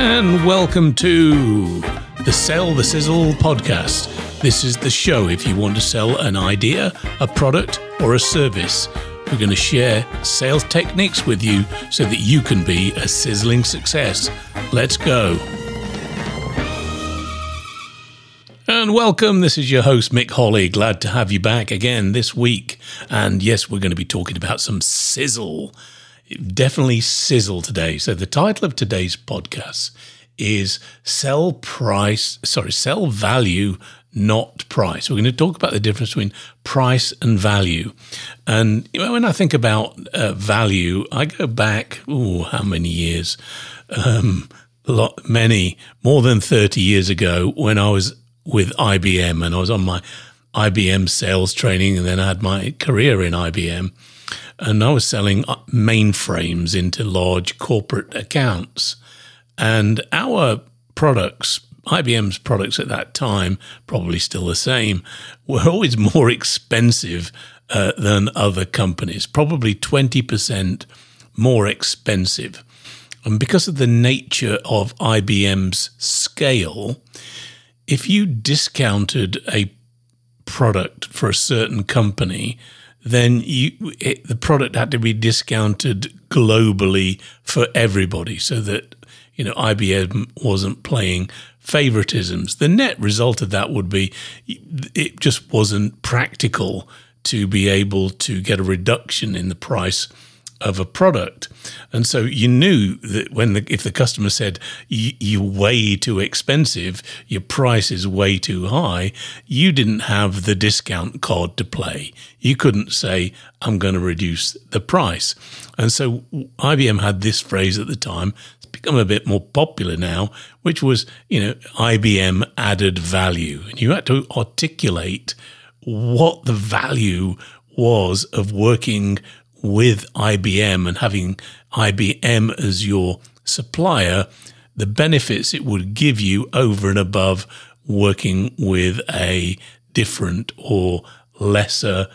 and welcome to the Sell the Sizzle podcast. This is the show if you want to sell an idea, a product, or a service. We're going to share sales techniques with you so that you can be a sizzling success. Let's go. And welcome. This is your host, Mick Holly. Glad to have you back again this week. And yes, we're going to be talking about some sizzle definitely sizzle today. So the title of today's podcast is Sell Price, sorry, Sell Value, not Price. We're going to talk about the difference between price and value. And you know, when I think about uh, value, I go back, oh, how many years? Um, a lot, many, more than 30 years ago when I was with IBM and I was on my IBM sales training and then I had my career in IBM and I was selling uh, mainframes into large corporate accounts. And our products, IBM's products at that time, probably still the same, were always more expensive uh, than other companies, probably 20% more expensive. And because of the nature of IBM's scale, if you discounted a product for a certain company, then you it, the product had to be discounted globally for everybody, so that you know IBM wasn't playing favoritisms. The net result of that would be it just wasn't practical to be able to get a reduction in the price of a product. And so you knew that when the, if the customer said you're way too expensive, your price is way too high, you didn't have the discount card to play. You couldn't say I'm going to reduce the price. And so IBM had this phrase at the time. It's become a bit more popular now, which was you know IBM added value, and you had to articulate what the value was of working with IBM and having IBM as your supplier, the benefits it would give you over and above working with a different or lesser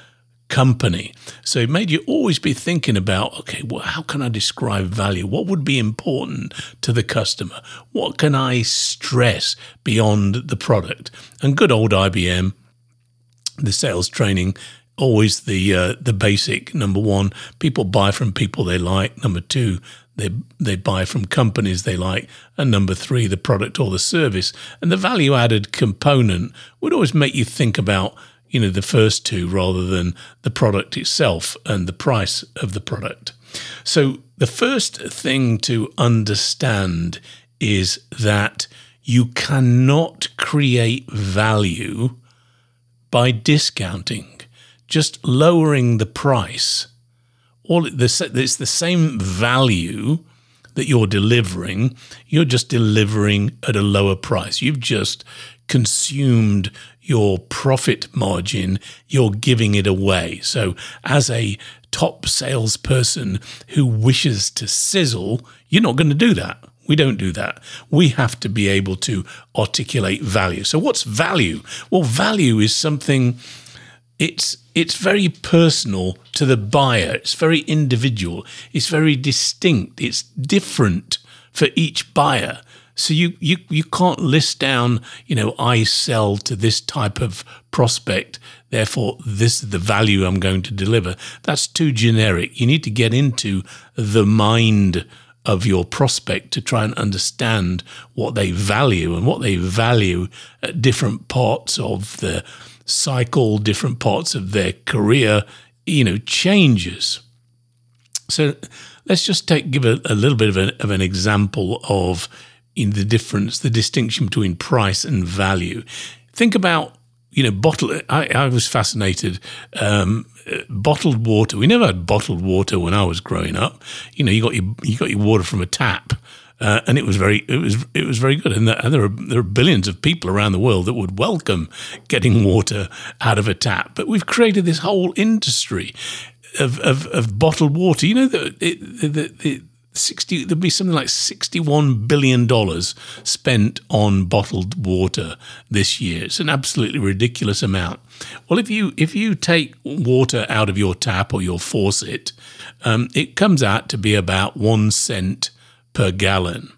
company. So it made you always be thinking about okay, well, how can I describe value? What would be important to the customer? What can I stress beyond the product? And good old IBM, the sales training always the uh, the basic. Number one people buy from people they like. Number two they they buy from companies they like. And number three the product or the service. And the value added component would always make you think about you know the first two rather than the product itself and the price of the product. So the first thing to understand is that you cannot create value by discounting just lowering the price, all it's the same value that you're delivering. You're just delivering at a lower price. You've just consumed your profit margin. You're giving it away. So, as a top salesperson who wishes to sizzle, you're not going to do that. We don't do that. We have to be able to articulate value. So, what's value? Well, value is something it's it's very personal to the buyer. It's very individual. It's very distinct. It's different for each buyer. So you you you can't list down, you know, I sell to this type of prospect, therefore this is the value I'm going to deliver. That's too generic. You need to get into the mind of your prospect to try and understand what they value and what they value at different parts of the cycle, different parts of their career, you know, changes. So let's just take give a, a little bit of, a, of an example of in the difference, the distinction between price and value. Think about you know, bottle. I, I was fascinated. Um, bottled water. We never had bottled water when I was growing up. You know, you got your you got your water from a tap, uh, and it was very it was it was very good. And, and, there are there are billions of people around the world that would welcome getting water out of a tap. But we've created this whole industry of of, of bottled water. You know the the, the, the 60 there'd be something like 61 billion dollars spent on bottled water this year it's an absolutely ridiculous amount well if you if you take water out of your tap or your faucet um, it comes out to be about one cent per gallon.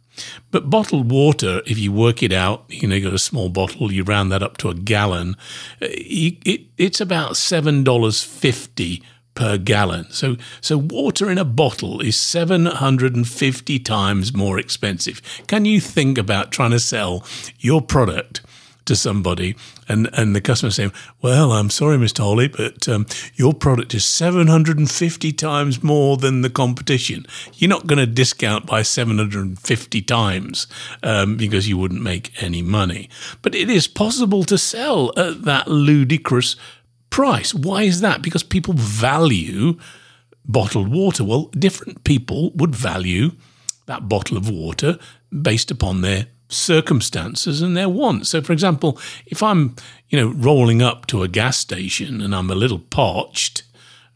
But bottled water, if you work it out, you know, you got a small bottle, you round that up to a gallon, uh, it, it's about $7.50 per gallon. So, so water in a bottle is 750 times more expensive. Can you think about trying to sell your product to somebody and, and the customer saying, Well, I'm sorry, Mr. Holly, but um, your product is 750 times more than the competition. You're not going to discount by 750 times um, because you wouldn't make any money. But it is possible to sell at that ludicrous price. Why is that? Because people value bottled water. Well, different people would value that bottle of water based upon their circumstances and their wants. So, for example, if I'm, you know, rolling up to a gas station and I'm a little parched,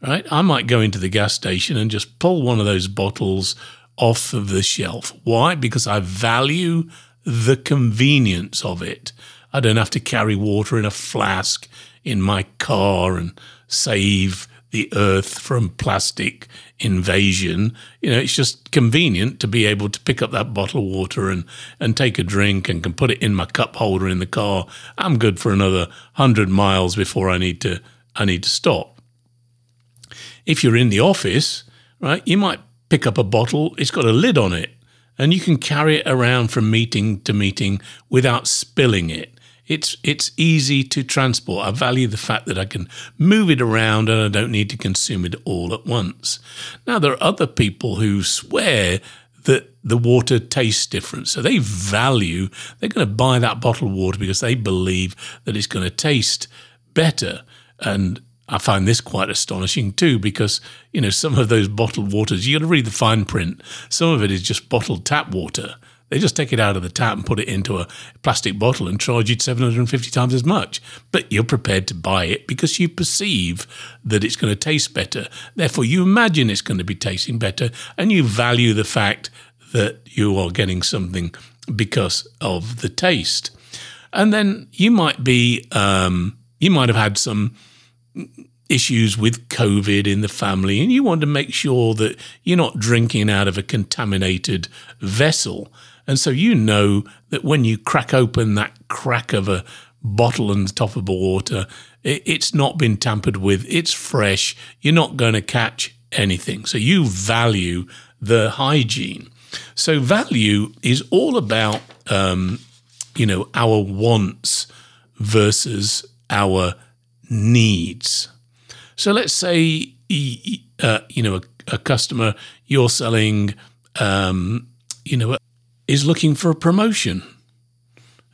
right, I might go into the gas station and just pull one of those bottles off of the shelf. Why? Because I value the convenience of it. I don't have to carry water in a flask in my car and save the earth from plastic invasion. You know, it's just convenient to be able to pick up that bottle of water and, and take a drink and can put it in my cup holder in the car. I'm good for another hundred miles before I need to I need to stop. If you're in the office, right, you might pick up a bottle, it's got a lid on it, and you can carry it around from meeting to meeting without spilling it it's it's easy to transport. I value the fact that I can move it around and I don't need to consume it all at once. Now there are other people who swear that the water tastes different. So they value, they're going to buy that bottled water because they believe that it's going to taste better. And I find this quite astonishing too, because you know some of those bottled waters, you got to read the fine print. Some of it is just bottled tap water, they just take it out of the tap and put it into a plastic bottle and charge you 750 times as much. But you're prepared to buy it because you perceive that it's going to taste better. Therefore, you imagine it's going to be tasting better and you value the fact that you are getting something because of the taste. And then you might be, um, you might have had some issues with COVID in the family, and you want to make sure that you're not drinking out of a contaminated vessel. And so you know that when you crack open that crack of a bottle and the top of a water, it's not been tampered with, it's fresh, you're not going to catch anything. So you value the hygiene. So value is all about, um, you know, our wants versus our needs. So let's say, uh, you know, a, a, customer you're selling, um, you know, is looking for a promotion.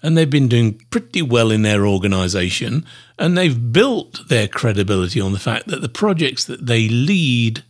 And they've been doing pretty well in their organization, and they've built their credibility on the fact that the projects that they lead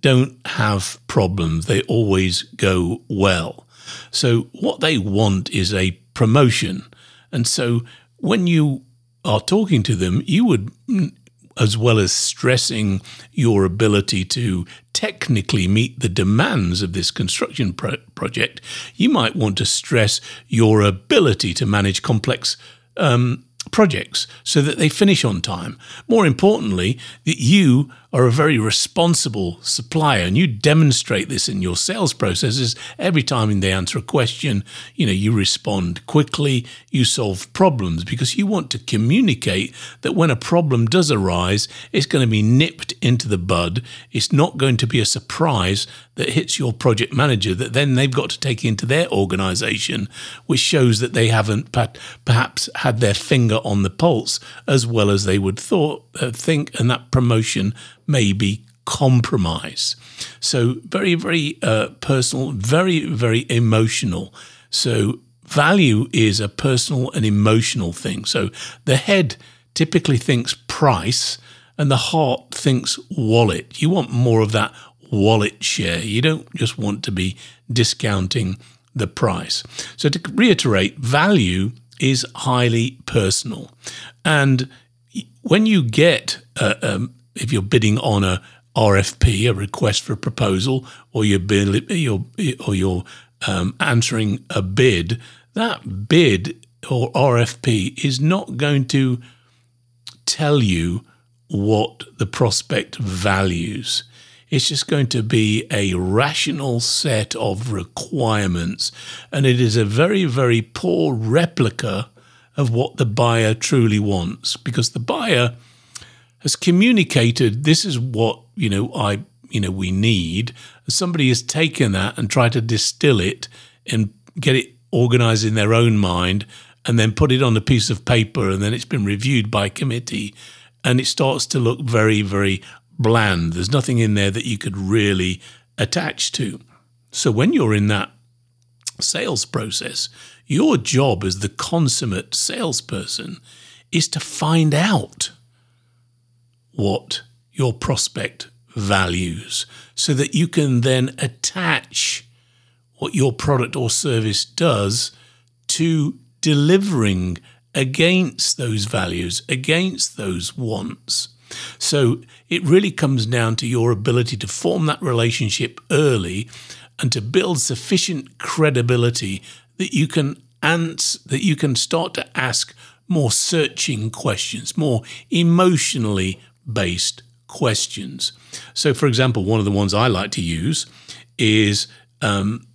don't have problems, they always go well. So, what they want is a promotion. And so, when you are talking to them, you would mm, as well as stressing your ability to technically meet the demands of this construction pro- project, you might want to stress your ability to manage complex um, projects so that they finish on time. More importantly, that you are a very responsible supplier. And you demonstrate this in your sales processes. Every time they answer a question you know you respond quickly you solve problems because you want to communicate that when a problem does arise it's going to be nipped into the bud. It's not going to be a surprise that hits your project manager that then they've got to take into their organization which shows that they haven't perhaps had their finger on the pulse as well as they would thought uh, think. And that promotion maybe compromise. So, very, very uh, personal, very, very emotional. So, value is a personal and emotional thing. So, the head typically thinks price and the heart thinks wallet. You want more of that wallet share. You don't just want to be discounting the price. So, to reiterate, value is highly personal. And when you get uh, um, if you're bidding on a RFP, a request for a proposal, or you're, bid, you're or you're um, answering a bid, that bid or RFP is not going to tell you what the prospect values. It's just going to be a rational set of requirements. And it is a very, very poor replica of what the buyer truly wants because the buyer has communicated this is what, you know, I, you know, we need. Somebody has taken that and tried to distill it and get it organized in their own mind and then put it on a piece of paper and then it's been reviewed by committee and it starts to look very, very bland. There's nothing in there that you could really attach to. So when you're in that sales process, your job as the consummate salesperson is to find out what your prospect values so that you can then attach what your product or service does to delivering against those values, against those wants. So it really comes down to your ability to form that relationship early and to build sufficient credibility that you can answer, that you can start to ask more searching questions, more emotionally based questions. So, for example, one of the ones I like to use is um,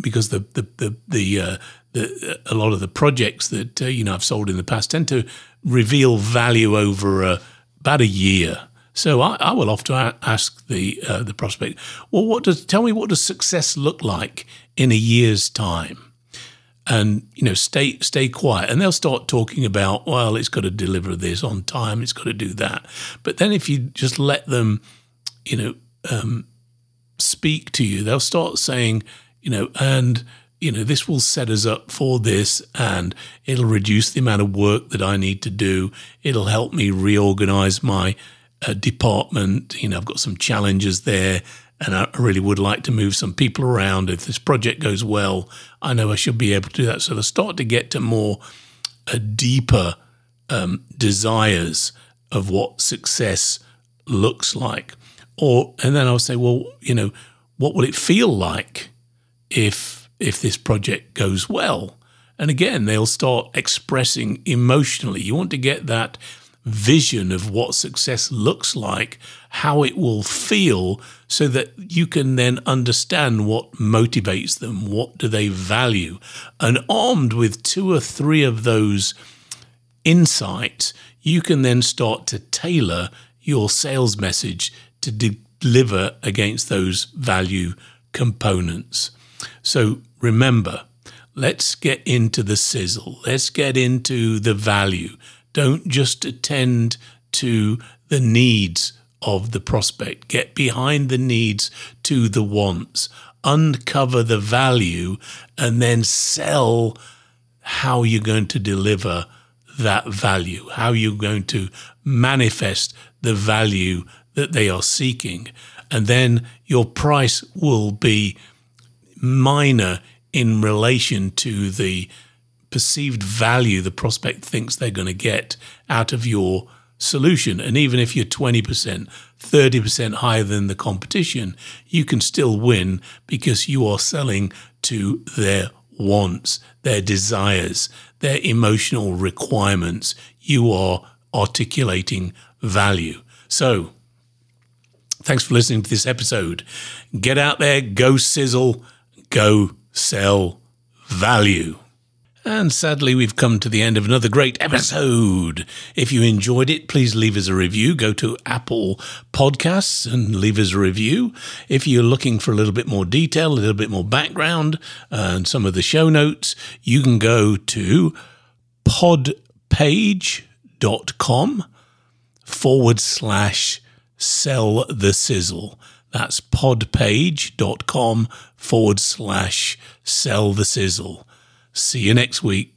because the the the, the uh, the, a lot of the projects that uh, you know I've sold in the past tend to reveal value over uh, about a year. So I, I will often ask the uh, the prospect, well, what does tell me what does success look like in a year's time? And you know, stay stay quiet, and they'll start talking about, well, it's got to deliver this on time, it's got to do that. But then if you just let them, you know, um, speak to you, they'll start saying, you know, and you know, this will set us up for this and it'll reduce the amount of work that I need to do. It'll help me reorganize my uh, department. You know, I've got some challenges there and I really would like to move some people around. If this project goes well, I know I should be able to do that. So they start to get to more uh, deeper um, desires of what success looks like. Or, and then I'll say, well, you know, what will it feel like if if this project goes well. And again, they'll start expressing emotionally. You want to get that vision of what success looks like, how it will feel, so that you can then understand what motivates them, what do they value. And armed with two or three of those insights, you can then start to tailor your sales message to deliver against those value components. So remember, let's get into the sizzle. Let's get into the value. Don't just attend to the needs of the prospect. Get behind the needs to the wants. Uncover the value and then sell how you're going to deliver that value, how you're going to manifest the value that they are seeking. And then your price will be minor in relation to the perceived value the prospect thinks they're going to get out of your solution. And even if you're 20%, 30% higher than the competition, you can still win because you are selling to their wants, their desires, their emotional requirements. You are articulating value. So, thanks for listening to this episode. Get out there, go sizzle, go sell value. And sadly, we've come to the end of another great episode. If you enjoyed it, please leave us a review. Go to Apple Podcasts and leave us a review. If you're looking for a little bit more detail, a little bit more background, and some of the show notes, you can go to podpage.com forward slash sell the sizzle. That's podpage.com forward slash sell the sizzle. See you next week.